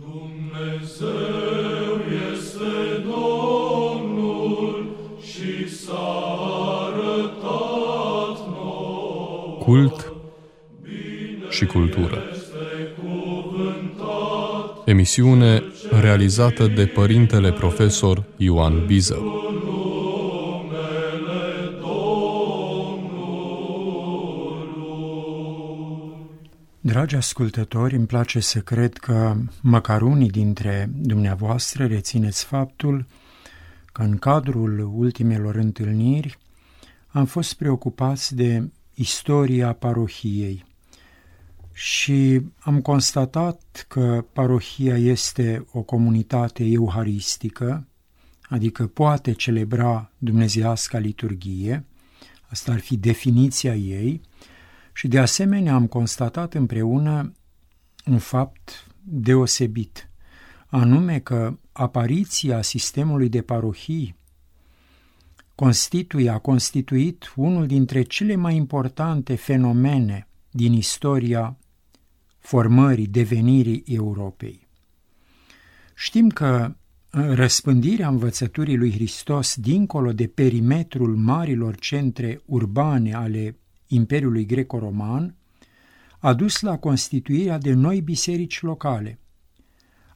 Dumnezeu este Domnul și s-a arătat nouă. Cult și cultură. Emisiune realizată de părintele profesor Ioan Biză. Dragi ascultători, îmi place să cred că măcar unii dintre dumneavoastră rețineți faptul că în cadrul ultimelor întâlniri am fost preocupați de istoria parohiei. Și am constatat că parohia este o comunitate euharistică, adică poate celebra dumnezeiasca liturghie, asta ar fi definiția ei, și de asemenea am constatat împreună un fapt deosebit, anume că apariția sistemului de parohii constituie, a constituit unul dintre cele mai importante fenomene din istoria formării, devenirii Europei. Știm că răspândirea învățăturii lui Hristos dincolo de perimetrul marilor centre urbane ale Imperiului Greco-Roman a dus la constituirea de noi biserici locale,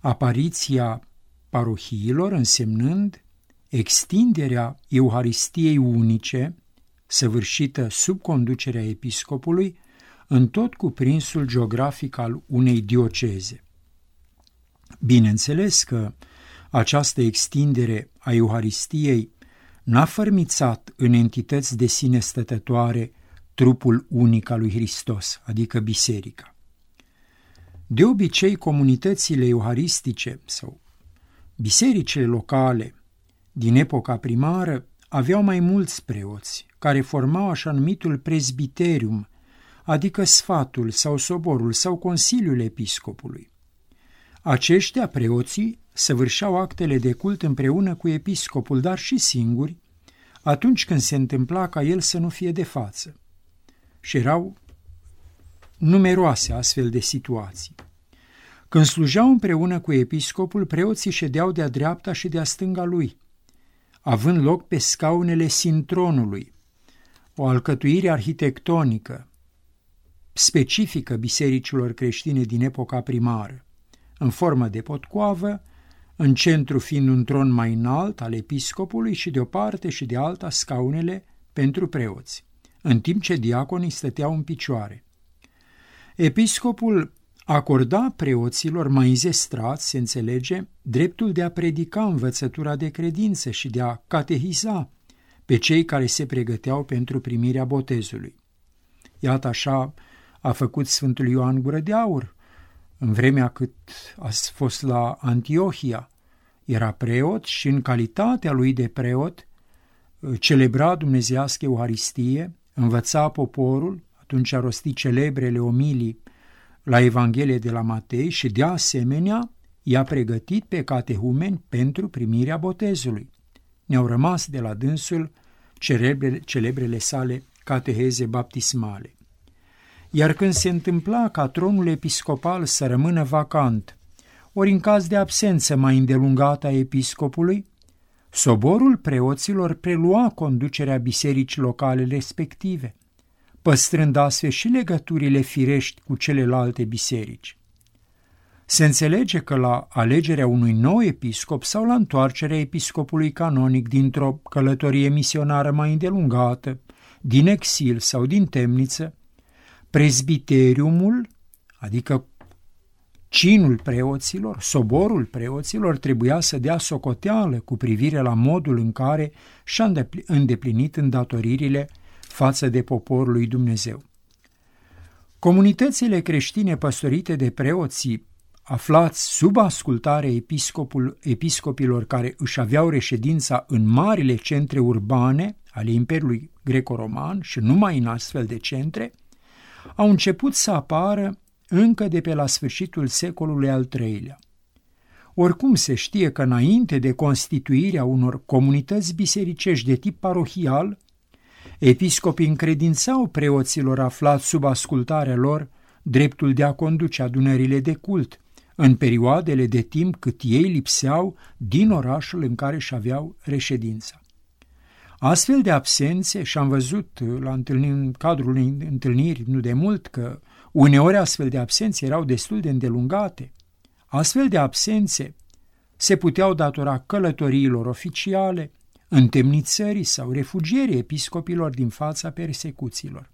apariția parohiilor însemnând extinderea Euharistiei unice, săvârșită sub conducerea episcopului, în tot cuprinsul geografic al unei dioceze. Bineînțeles că această extindere a Euharistiei n-a fărmițat în entități de sine stătătoare trupul unic al lui Hristos, adică biserica. De obicei, comunitățile euharistice sau bisericile locale din epoca primară aveau mai mulți preoți, care formau așa numitul presbiterium, adică sfatul sau soborul sau consiliul episcopului. Aceștia, preoții, săvârșeau actele de cult împreună cu episcopul, dar și singuri, atunci când se întâmpla ca el să nu fie de față și erau numeroase astfel de situații. Când slujeau împreună cu episcopul, preoții ședeau de-a dreapta și de-a stânga lui, având loc pe scaunele sintronului, o alcătuire arhitectonică specifică bisericilor creștine din epoca primară, în formă de potcoavă, în centru fiind un tron mai înalt al episcopului și de o parte și de alta scaunele pentru preoți în timp ce diaconii stăteau în picioare. Episcopul acorda preoților mai înzestrați, se înțelege, dreptul de a predica învățătura de credință și de a catehiza pe cei care se pregăteau pentru primirea botezului. Iată așa a făcut Sfântul Ioan Gură de Aur, în vremea cât a fost la Antiohia. Era preot și în calitatea lui de preot celebra dumnezească Euharistie, învăța poporul, atunci a rostit celebrele omilii la Evanghelie de la Matei și de asemenea i-a pregătit pe catehumeni pentru primirea botezului. Ne-au rămas de la dânsul celebrele, celebrele sale cateheze baptismale. Iar când se întâmpla ca tronul episcopal să rămână vacant, ori în caz de absență mai îndelungată a episcopului, Soborul preoților prelua conducerea bisericii locale respective, păstrând astfel și legăturile firești cu celelalte biserici. Se înțelege că la alegerea unui nou episcop sau la întoarcerea episcopului canonic dintr-o călătorie misionară mai îndelungată, din exil sau din temniță, prezbiteriumul, adică Cinul preoților, soborul preoților trebuia să dea socoteală cu privire la modul în care și-a îndeplinit îndatoririle față de poporul lui Dumnezeu. Comunitățile creștine păstorite de preoții aflați sub ascultare episcopul, episcopilor care își aveau reședința în marile centre urbane ale Imperiului Greco-Roman și numai în astfel de centre, au început să apară încă de pe la sfârșitul secolului al III-lea. Oricum se știe că înainte de constituirea unor comunități bisericești de tip parohial, episcopii încredințau preoților aflați sub ascultarea lor dreptul de a conduce adunările de cult, în perioadele de timp cât ei lipseau din orașul în care și aveau reședința. Astfel de absențe, și am văzut la întâlniri, în cadrul unei întâlniri nu de mult că uneori astfel de absențe erau destul de îndelungate, astfel de absențe se puteau datora călătoriilor oficiale, întemnițării sau refugierii episcopilor din fața persecuțiilor.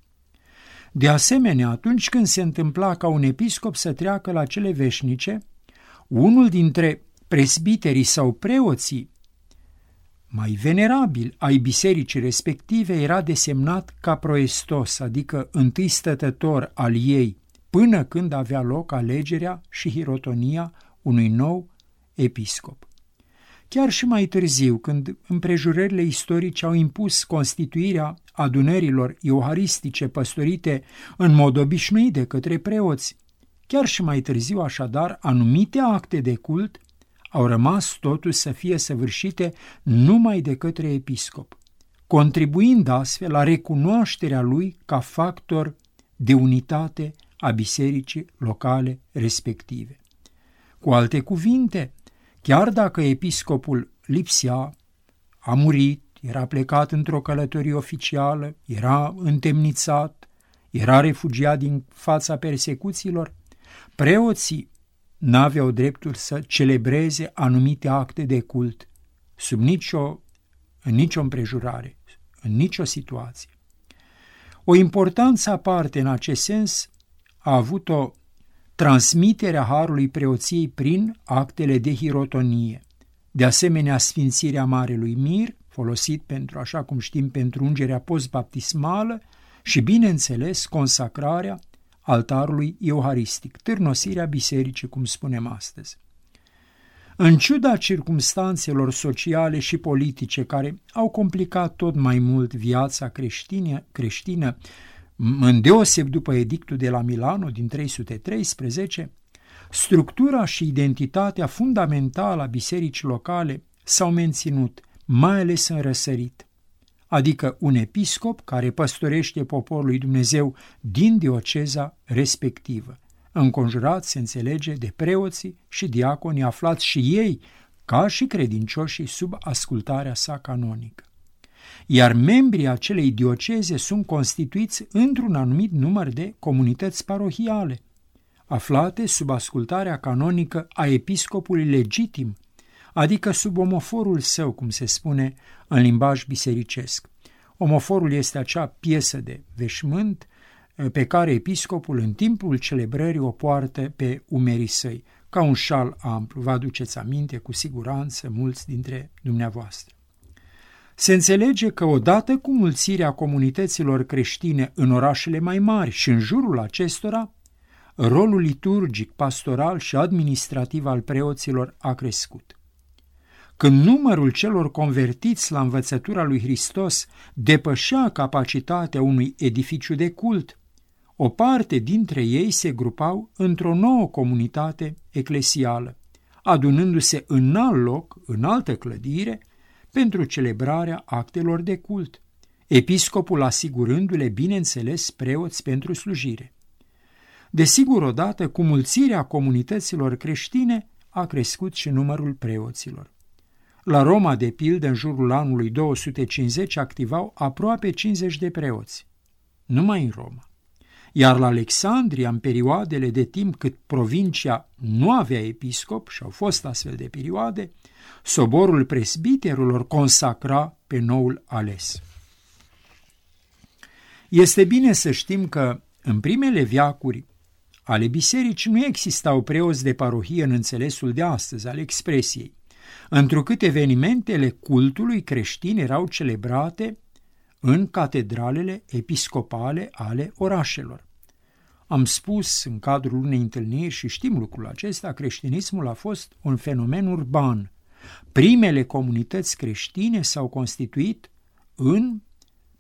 De asemenea, atunci când se întâmpla ca un episcop să treacă la cele veșnice, unul dintre presbiterii sau preoții mai venerabil ai bisericii respective era desemnat ca proestos, adică întâi stătător al ei, până când avea loc alegerea și hirotonia unui nou episcop. Chiar și mai târziu, când împrejurările istorice au impus constituirea adunărilor ioharistice păstorite în mod obișnuit de către preoți, chiar și mai târziu așadar anumite acte de cult au rămas totuși să fie săvârșite numai de către episcop, contribuind astfel la recunoașterea lui ca factor de unitate a bisericii locale respective. Cu alte cuvinte, chiar dacă episcopul lipsea, a murit, era plecat într-o călătorie oficială, era întemnițat, era refugiat din fața persecuțiilor, preoții n-aveau dreptul să celebreze anumite acte de cult sub nicio, în nicio împrejurare, în nicio situație. O importanță aparte în acest sens a avut-o transmiterea harului preoției prin actele de hirotonie, de asemenea sfințirea Marelui Mir, folosit pentru, așa cum știm, pentru ungerea postbaptismală și, bineînțeles, consacrarea altarului euharistic, târnosirea bisericii, cum spunem astăzi. În ciuda circumstanțelor sociale și politice care au complicat tot mai mult viața creștină, creștină îndeoseb după edictul de la Milano din 313, structura și identitatea fundamentală a bisericii locale s-au menținut, mai ales în răsărit adică un episcop care păstorește poporul lui Dumnezeu din dioceza respectivă, înconjurat, se înțelege, de preoții și diaconi aflați și ei, ca și credincioșii, sub ascultarea sa canonică. Iar membrii acelei dioceze sunt constituiți într-un anumit număr de comunități parohiale, aflate sub ascultarea canonică a episcopului legitim, adică sub omoforul său, cum se spune în limbaj bisericesc. Omoforul este acea piesă de veșmânt eh, pe care episcopul în timpul celebrării o poartă pe umerii săi, ca un șal amplu, vă aduceți aminte cu siguranță mulți dintre dumneavoastră. Se înțelege că odată cu mulțirea comunităților creștine în orașele mai mari și în jurul acestora, rolul liturgic, pastoral și administrativ al preoților a crescut. Când numărul celor convertiți la învățătura lui Hristos depășea capacitatea unui edificiu de cult, o parte dintre ei se grupau într-o nouă comunitate eclesială, adunându-se în alt loc, în altă clădire, pentru celebrarea actelor de cult, episcopul asigurându-le, bineînțeles, preoți pentru slujire. Desigur, odată cu mulțirea comunităților creștine, a crescut și numărul preoților. La Roma, de pildă, în jurul anului 250 activau aproape 50 de preoți. Numai în Roma. Iar la Alexandria, în perioadele de timp cât provincia nu avea episcop, și au fost astfel de perioade, soborul presbiterilor consacra pe noul ales. Este bine să știm că în primele viacuri ale bisericii nu existau preoți de parohie în înțelesul de astăzi al expresiei, întrucât evenimentele cultului creștin erau celebrate în catedralele episcopale ale orașelor. Am spus în cadrul unei întâlniri și știm lucrul acesta, creștinismul a fost un fenomen urban. Primele comunități creștine s-au constituit în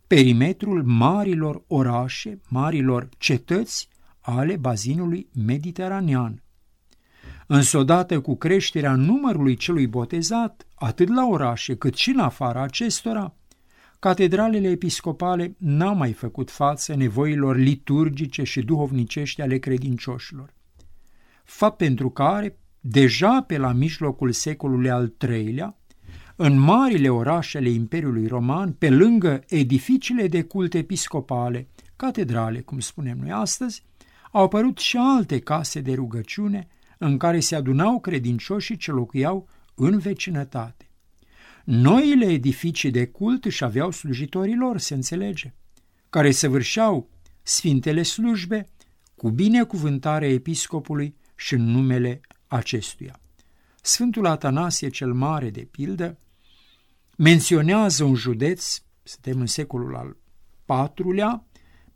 perimetrul marilor orașe, marilor cetăți ale bazinului mediteranean. Însă odată cu creșterea numărului celui botezat, atât la orașe cât și în afara acestora, catedralele episcopale n-au mai făcut față nevoilor liturgice și duhovnicești ale credincioșilor. fapt pentru care, deja pe la mijlocul secolului al III-lea, în marile orașele Imperiului Roman, pe lângă edificiile de cult episcopale, catedrale, cum spunem noi astăzi, au apărut și alte case de rugăciune în care se adunau credincioșii ce locuiau în vecinătate. Noile edificii de cult își aveau slujitorii lor, se înțelege, care săvârșeau sfintele slujbe cu binecuvântarea episcopului și în numele acestuia. Sfântul Atanasie cel Mare, de pildă, menționează un județ, suntem în secolul al IV-lea,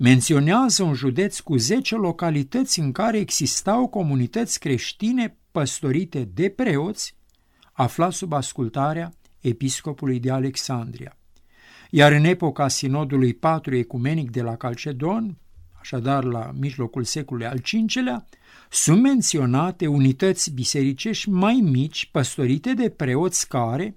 menționează un județ cu 10 localități în care existau comunități creștine păstorite de preoți, aflat sub ascultarea episcopului de Alexandria. Iar în epoca sinodului patru ecumenic de la Calcedon, așadar la mijlocul secolului al V-lea, sunt menționate unități bisericești mai mici, păstorite de preoți care,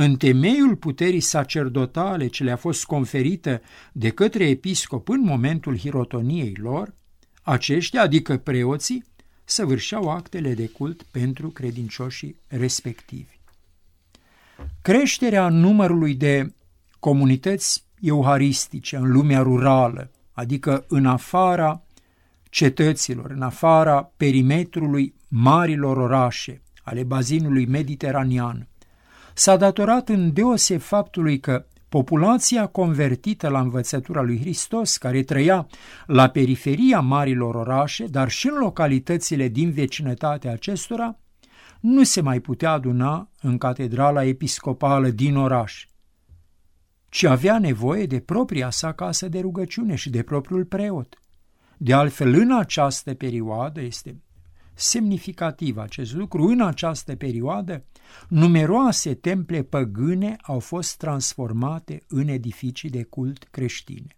în temeiul puterii sacerdotale ce le-a fost conferită de către episcop în momentul hirotoniei lor, aceștia, adică preoții, săvârșeau actele de cult pentru credincioșii respectivi. Creșterea numărului de comunități euharistice în lumea rurală, adică în afara cetăților, în afara perimetrului marilor orașe ale bazinului mediteranean, s-a datorat în deoseb faptului că populația convertită la învățătura lui Hristos, care trăia la periferia marilor orașe, dar și în localitățile din vecinătatea acestora, nu se mai putea aduna în catedrala episcopală din oraș, ci avea nevoie de propria sa casă de rugăciune și de propriul preot. De altfel, în această perioadă este semnificativ acest lucru, în această perioadă, numeroase temple păgâne au fost transformate în edificii de cult creștine.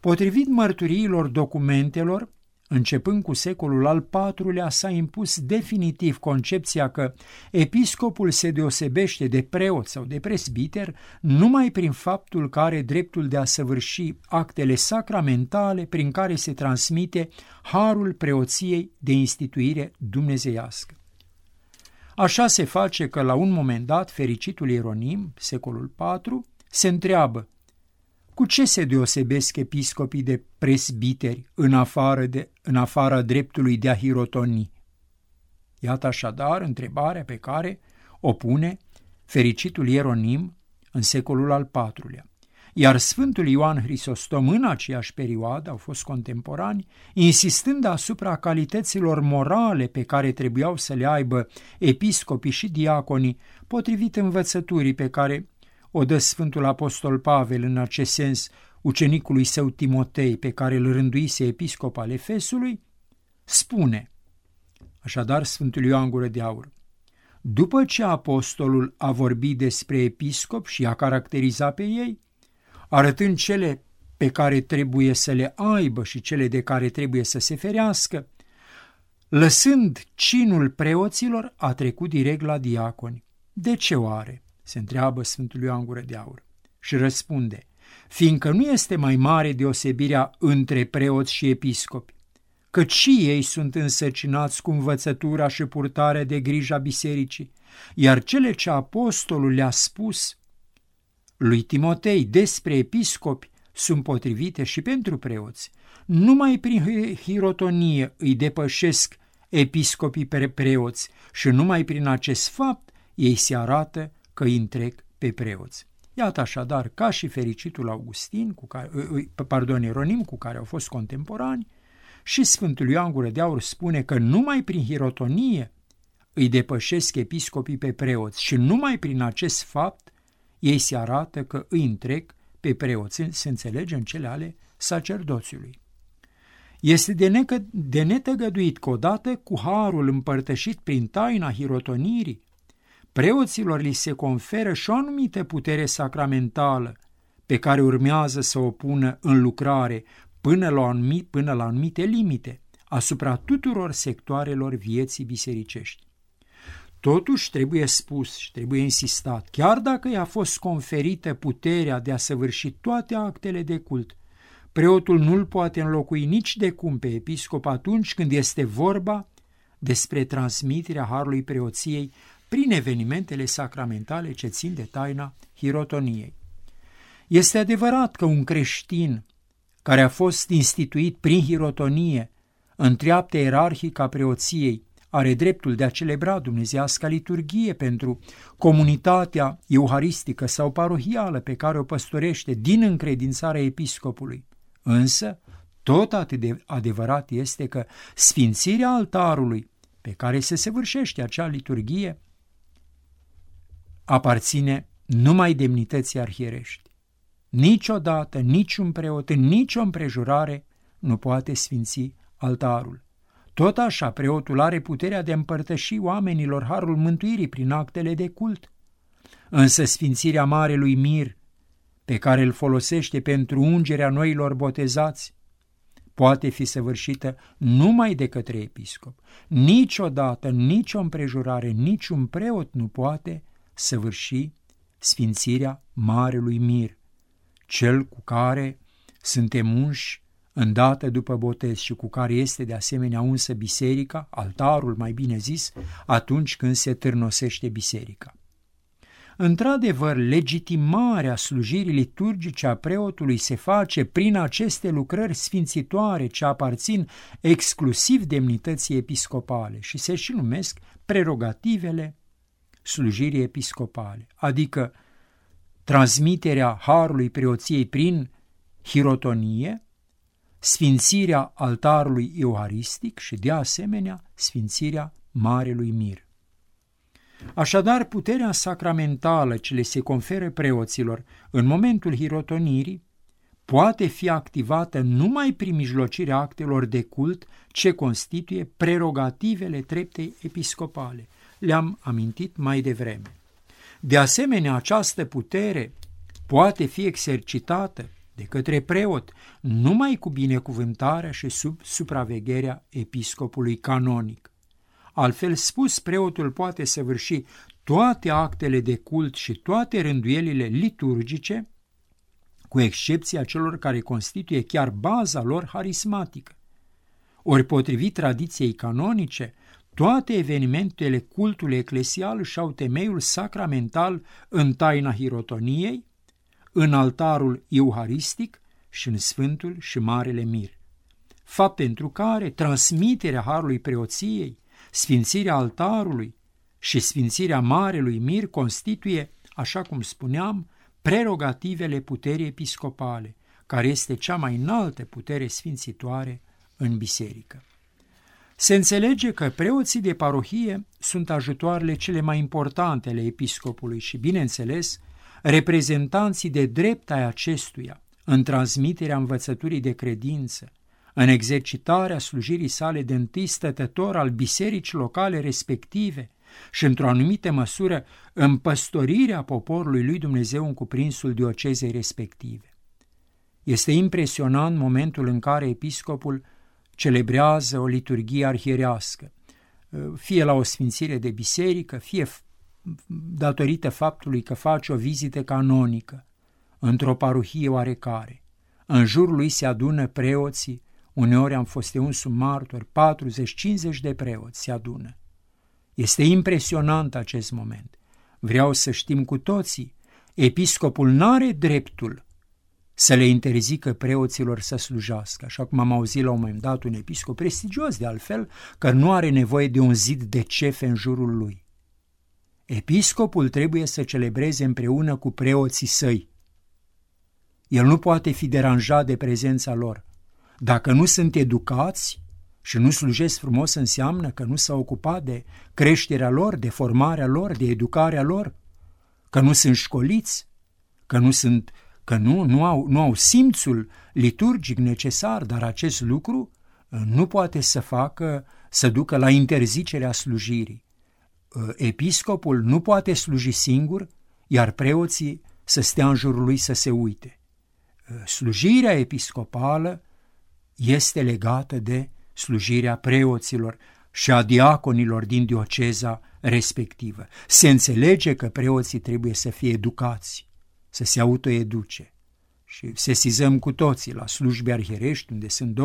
Potrivit mărturiilor documentelor, Începând cu secolul al IV-lea, s-a impus definitiv concepția că episcopul se deosebește de preot sau de presbiter numai prin faptul că are dreptul de a săvârși actele sacramentale prin care se transmite harul preoției de instituire dumnezeiască. Așa se face că la un moment dat fericitul Ieronim, secolul IV, se întreabă cu ce se deosebesc episcopii de presbiteri în, afară de, în afara dreptului de a hirotoni? Iată așadar întrebarea pe care o pune fericitul Ieronim în secolul al IV-lea. Iar Sfântul Ioan Hristostom în aceeași perioadă au fost contemporani, insistând asupra calităților morale pe care trebuiau să le aibă episcopii și diaconii, potrivit învățăturii pe care o dă Sfântul Apostol Pavel în acest sens ucenicului său Timotei, pe care îl rânduise episcop al Efesului, spune, așadar Sfântul Ioan Gură de Aur, după ce apostolul a vorbit despre episcop și a caracterizat pe ei, arătând cele pe care trebuie să le aibă și cele de care trebuie să se ferească, lăsând cinul preoților, a trecut direct la diaconi. De ce oare? se întreabă Sfântul Ioan Gură de Aur și răspunde, fiindcă nu este mai mare deosebirea între preoți și episcopi, căci și ei sunt însăcinați cu învățătura și purtarea de grija bisericii, iar cele ce apostolul le-a spus lui Timotei despre episcopi sunt potrivite și pentru preoți. Numai prin hirotonie îi depășesc episcopii pe preoți și numai prin acest fapt ei se arată că îi întrec pe preoți. Iată așadar, ca și fericitul Augustin, cu care, pardon, Eronim, cu care au fost contemporani, și Sfântul Ioan Gură de Aur spune că numai prin hirotonie îi depășesc episcopii pe preoți și numai prin acest fapt ei se arată că îi întrec pe preoți, se înțelege în cele ale sacerdoțiului. Este de, necă, de netăgăduit că odată cu harul împărtășit prin taina hirotonirii, preoților li se conferă și o anumită putere sacramentală pe care urmează să o pună în lucrare până la, anumit, până la anumite limite asupra tuturor sectoarelor vieții bisericești. Totuși trebuie spus și trebuie insistat, chiar dacă i-a fost conferită puterea de a săvârși toate actele de cult preotul nu-l poate înlocui nici de cum pe episcop atunci când este vorba despre transmiterea harului preoției prin evenimentele sacramentale ce țin de taina hirotoniei. Este adevărat că un creștin care a fost instituit prin hirotonie în treaptă ierarhică a preoției are dreptul de a celebra dumnezească liturghie pentru comunitatea euharistică sau parohială pe care o păstorește din încredințarea episcopului. Însă, tot atât de adevărat este că sfințirea altarului pe care se săvârșește acea liturghie aparține numai demnității arhierești. Niciodată, niciun preot, în nicio împrejurare nu poate sfinți altarul. Tot așa, preotul are puterea de a împărtăși oamenilor harul mântuirii prin actele de cult. Însă sfințirea Marelui Mir, pe care îl folosește pentru ungerea noilor botezați, poate fi săvârșită numai de către episcop. Niciodată, nicio împrejurare, niciun preot nu poate săvârși sfințirea Marelui Mir, cel cu care suntem unși îndată după botez și cu care este de asemenea unsă biserica, altarul mai bine zis, atunci când se târnosește biserica. Într-adevăr, legitimarea slujirii liturgice a preotului se face prin aceste lucrări sfințitoare ce aparțin exclusiv demnității episcopale și se și numesc prerogativele slujirii episcopale, adică transmiterea harului preoției prin hirotonie, sfințirea altarului euharistic și, de asemenea, sfințirea Marelui Mir. Așadar, puterea sacramentală ce le se conferă preoților în momentul hirotonirii poate fi activată numai prin mijlocirea actelor de cult ce constituie prerogativele treptei episcopale. Le-am amintit mai devreme. De asemenea, această putere poate fi exercitată de către preot numai cu binecuvântarea și sub supravegherea episcopului canonic. Altfel spus, preotul poate săvârși toate actele de cult și toate rânduielile liturgice, cu excepția celor care constituie chiar baza lor harismatică. Ori potrivit tradiției canonice, toate evenimentele cultului eclesial și-au temeiul sacramental în taina hirotoniei, în altarul euharistic și în Sfântul și Marele Mir. Fapt pentru care transmiterea harului preoției, sfințirea altarului și sfințirea Marelui Mir constituie, așa cum spuneam, prerogativele puterii episcopale, care este cea mai înaltă putere sfințitoare în biserică. Se înțelege că preoții de parohie sunt ajutoarele cele mai importante ale episcopului și, bineînțeles, reprezentanții de drept ai acestuia în transmiterea învățăturii de credință, în exercitarea slujirii sale de întâi stătător al bisericii locale respective și, într-o anumită măsură, în păstorirea poporului lui Dumnezeu în cuprinsul diocezei respective. Este impresionant momentul în care episcopul celebrează o liturghie arhierească, fie la o sfințire de biserică, fie datorită faptului că face o vizită canonică într-o paruhie oarecare. În jurul lui se adună preoții, uneori am fost eu un martor, 40-50 de preoți se adună. Este impresionant acest moment. Vreau să știm cu toții, episcopul n-are dreptul să le interzică preoților să slujească, așa cum am auzit la un moment dat un episcop prestigios de altfel, că nu are nevoie de un zid de cefe în jurul lui. Episcopul trebuie să celebreze împreună cu preoții săi. El nu poate fi deranjat de prezența lor. Dacă nu sunt educați și nu slujesc frumos, înseamnă că nu s-au ocupat de creșterea lor, de formarea lor, de educarea lor, că nu sunt școliți, că nu sunt că nu, nu, au, nu au simțul liturgic necesar, dar acest lucru uh, nu poate să facă, să ducă la interzicerea slujirii. Uh, episcopul nu poate sluji singur, iar preoții să stea în jurul lui să se uite. Uh, slujirea episcopală este legată de slujirea preoților și a diaconilor din dioceza respectivă. Se înțelege că preoții trebuie să fie educați, să se autoeduce. Și sesizăm cu toții la slujbe arhierești, unde sunt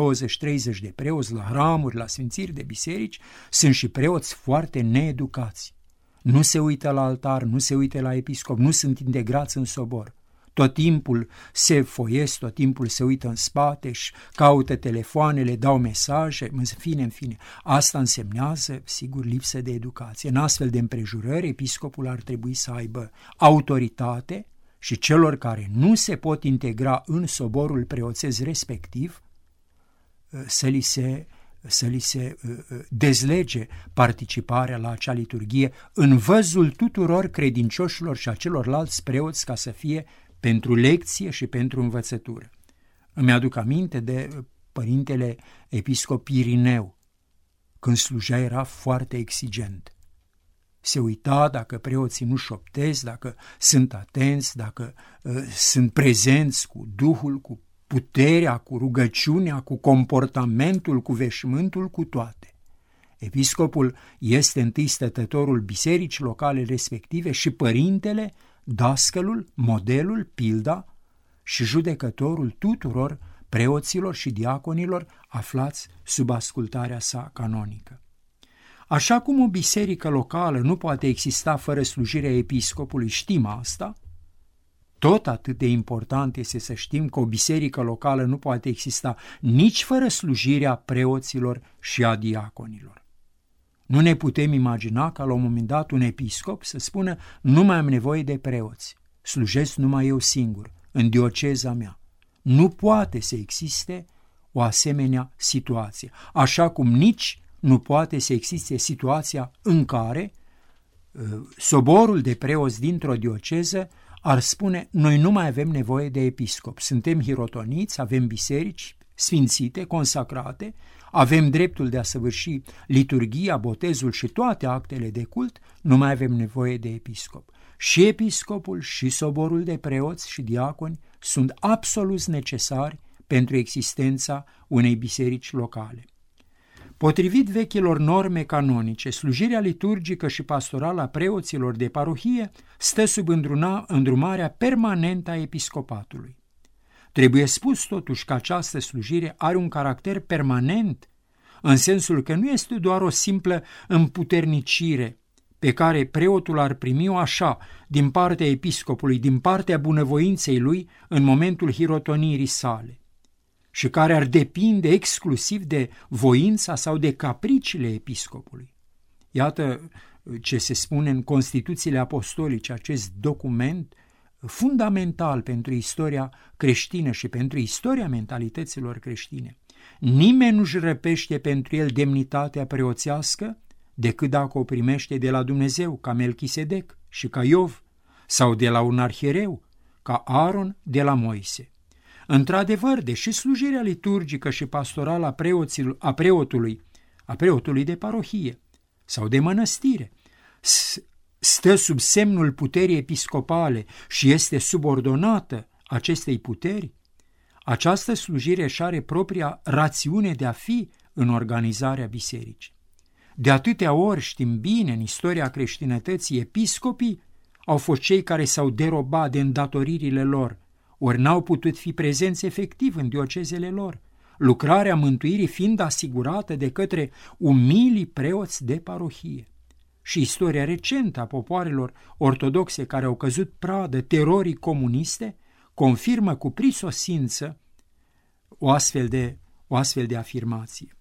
20-30 de preoți, la hramuri, la sfințiri de biserici, sunt și preoți foarte needucați. Nu se uită la altar, nu se uită la episcop, nu sunt integrați în sobor. Tot timpul se foiesc, tot timpul se uită în spate și caută telefoanele, dau mesaje, în fine, în fine. Asta însemnează, sigur, lipsă de educație. În astfel de împrejurări, episcopul ar trebui să aibă autoritate, și celor care nu se pot integra în soborul preoțez respectiv uh, să li se, să li se uh, uh, dezlege participarea la acea liturghie în văzul tuturor credincioșilor și a celorlalți preoți ca să fie pentru lecție și pentru învățătură. Îmi aduc aminte de părintele episcop Irineu, când slujea era foarte exigent se uita dacă preoții nu șoptesc, dacă sunt atenți, dacă uh, sunt prezenți cu Duhul, cu puterea, cu rugăciunea, cu comportamentul, cu veșmântul, cu toate. Episcopul este întâi stătătorul bisericii locale respective și părintele, dascălul, modelul, pilda și judecătorul tuturor preoților și diaconilor aflați sub ascultarea sa canonică. Așa cum o biserică locală nu poate exista fără slujirea episcopului, știm asta, tot atât de important este să știm că o biserică locală nu poate exista nici fără slujirea preoților și a diaconilor. Nu ne putem imagina ca la un moment dat un episcop să spună nu mai am nevoie de preoți, slujesc numai eu singur, în dioceza mea. Nu poate să existe o asemenea situație, așa cum nici nu poate să existe situația în care uh, soborul de preoți dintr-o dioceză ar spune noi nu mai avem nevoie de episcop, suntem hirotoniți, avem biserici sfințite, consacrate, avem dreptul de a săvârși liturgia, botezul și toate actele de cult, nu mai avem nevoie de episcop. Și episcopul și soborul de preoți și diaconi sunt absolut necesari pentru existența unei biserici locale. Potrivit vechilor norme canonice, slujirea liturgică și pastorală a preoților de parohie stă sub îndruna, îndrumarea permanentă a episcopatului. Trebuie spus totuși că această slujire are un caracter permanent, în sensul că nu este doar o simplă împuternicire pe care preotul ar primi-o așa, din partea episcopului, din partea bunăvoinței lui, în momentul hirotonirii sale și care ar depinde exclusiv de voința sau de capriciile episcopului. Iată ce se spune în Constituțiile Apostolice, acest document fundamental pentru istoria creștină și pentru istoria mentalităților creștine. Nimeni nu-și răpește pentru el demnitatea preoțească decât dacă o primește de la Dumnezeu, ca Melchisedec și ca Iov, sau de la un arhiereu, ca Aaron de la Moise. Într-adevăr, deși slujirea liturgică și pastorală a, a preotului, a preotului de parohie sau de mănăstire, stă sub semnul puterii episcopale și este subordonată acestei puteri, această slujire își are propria rațiune de a fi în organizarea bisericii. De atâtea ori știm bine în istoria creștinătății, episcopii au fost cei care s-au derobat de îndatoririle lor ori n-au putut fi prezenți efectiv în diocezele lor, lucrarea mântuirii fiind asigurată de către umilii preoți de parohie. Și istoria recentă a popoarelor ortodoxe care au căzut pradă terorii comuniste confirmă cu prisosință o astfel de, o astfel de afirmație.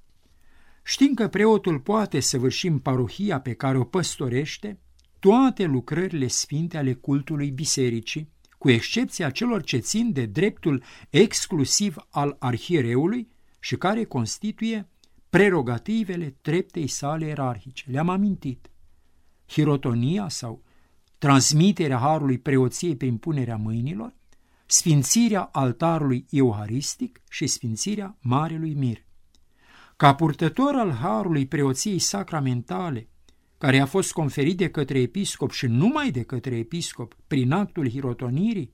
Știm că preotul poate săvârși în parohia pe care o păstorește toate lucrările sfinte ale cultului bisericii, cu excepția celor ce țin de dreptul exclusiv al arhiereului și care constituie prerogativele treptei sale erarhice. Le-am amintit. Hirotonia sau transmiterea harului preoției prin punerea mâinilor, sfințirea altarului euharistic și sfințirea Marelui Mir. Ca purtător al harului preoției sacramentale care a fost conferit de către episcop și numai de către episcop prin actul hirotonirii,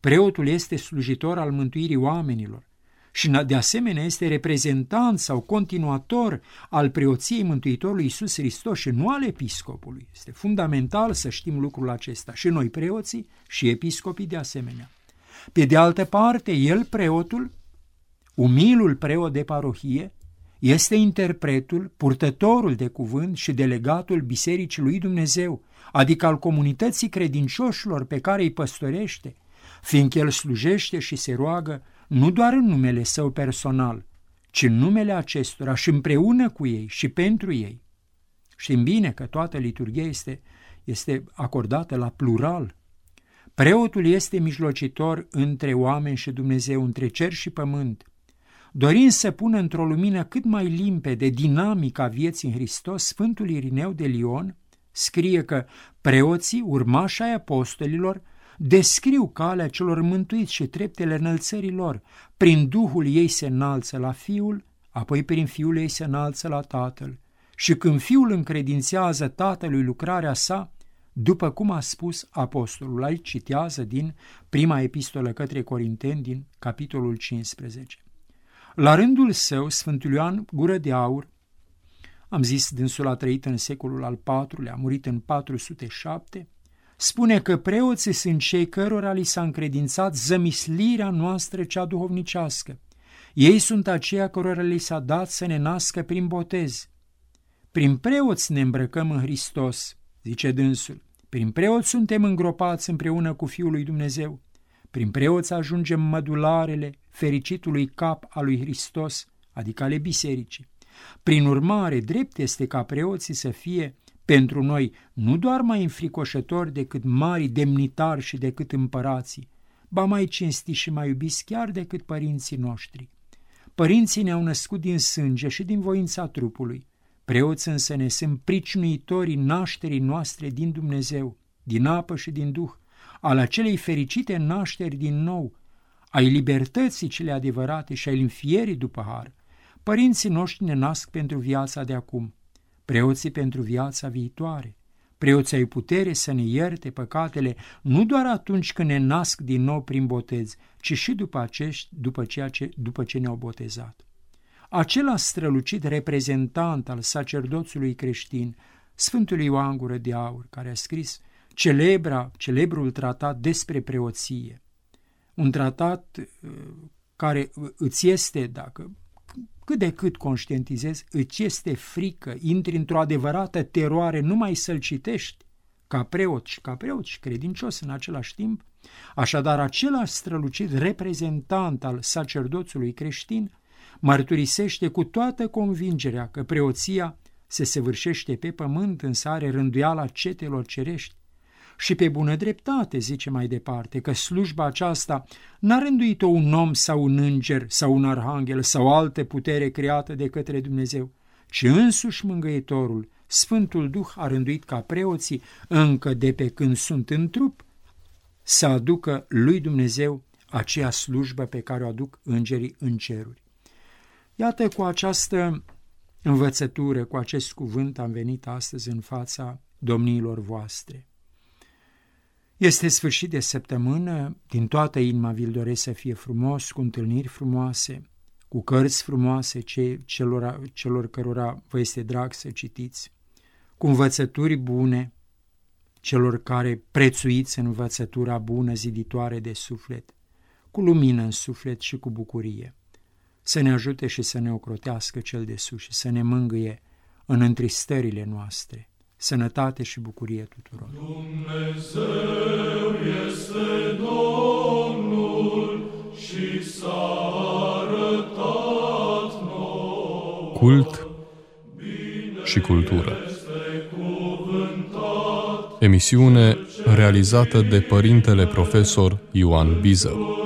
preotul este slujitor al mântuirii oamenilor și de asemenea este reprezentant sau continuator al preoției Mântuitorului Iisus Hristos și nu al episcopului. Este fundamental să știm lucrul acesta și noi preoții și episcopii de asemenea. Pe de altă parte, el, preotul, umilul preot de parohie, este interpretul, purtătorul de cuvânt și delegatul Bisericii lui Dumnezeu, adică al comunității credincioșilor pe care îi păstorește, fiindcă el slujește și se roagă nu doar în numele său personal, ci în numele acestora și împreună cu ei și pentru ei. Știm bine că toată liturghia este, este acordată la plural. Preotul este mijlocitor între oameni și Dumnezeu, între cer și pământ, Dorind să pună într-o lumină cât mai limpede dinamica vieții în Hristos, Sfântul Irineu de Lion scrie că preoții, urmași ai apostolilor, descriu calea celor mântuiți și treptele înălțărilor. Prin Duhul ei se înalță la Fiul, apoi prin Fiul ei se înalță la Tatăl. Și când Fiul încredințează Tatălui lucrarea sa, după cum a spus apostolul, aici citează din prima epistolă către Corinteni din capitolul 15. La rândul său, Sfântul Ioan Gură de Aur, am zis, dânsul a trăit în secolul al IV-lea, a murit în 407, spune că preoții sunt cei cărora li s-a încredințat zămislirea noastră cea duhovnicească. Ei sunt aceia cărora li s-a dat să ne nască prin botez. Prin preoți ne îmbrăcăm în Hristos, zice dânsul. Prin preoți suntem îngropați împreună cu Fiul lui Dumnezeu. Prin preoți ajungem mădularele fericitului cap al lui Hristos, adică ale bisericii. Prin urmare, drept este ca preoții să fie pentru noi nu doar mai înfricoșători decât mari demnitari și decât împărații, ba mai cinstiți și mai iubiți chiar decât părinții noștri. Părinții ne-au născut din sânge și din voința trupului. Preoți însă ne sunt pricinuitorii nașterii noastre din Dumnezeu, din apă și din Duh, al acelei fericite nașteri din nou, ai libertății cele adevărate și ai înfierii după har. Părinții noștri ne nasc pentru viața de acum, preoții pentru viața viitoare. Preoții ai putere să ne ierte păcatele nu doar atunci când ne nasc din nou prin botez, ci și după, acești, după, ceea ce, după ce ne-au botezat. Acela strălucit reprezentant al sacerdoțului creștin, Sfântul Ioan Gură de Aur, care a scris celebra, celebrul tratat despre preoție. Un tratat uh, care îți este, dacă cât de cât conștientizezi, îți este frică, intri într-o adevărată teroare numai să-l citești, ca preot și ca preot și credincios în același timp, așadar același strălucit reprezentant al sacerdoțului creștin mărturisește cu toată convingerea că preoția se săvârșește pe pământ, însă are rânduiala cetelor cerești, și pe bună dreptate, zice mai departe, că slujba aceasta n-a rânduit-o un om sau un înger sau un arhanghel sau altă putere creată de către Dumnezeu, ci însuși mângăitorul, Sfântul Duh a rânduit ca preoții, încă de pe când sunt în trup, să aducă lui Dumnezeu aceea slujbă pe care o aduc îngerii în ceruri. Iată, cu această învățătură, cu acest cuvânt am venit astăzi în fața domniilor voastre. Este sfârșit de săptămână, din toată inima vi-l doresc să fie frumos, cu întâlniri frumoase, cu cărți frumoase ce, celor, celor cărora vă este drag să citiți, cu învățături bune, celor care prețuiți învățătura bună ziditoare de suflet, cu lumină în suflet și cu bucurie. Să ne ajute și să ne ocrotească cel de sus și să ne mângâie în întristările noastre sănătate și bucurie tuturor. Dumnezeu este Domnul și s-a arătat nou. Cult și cultură. Emisiune realizată de Părintele Profesor Ioan Bizău.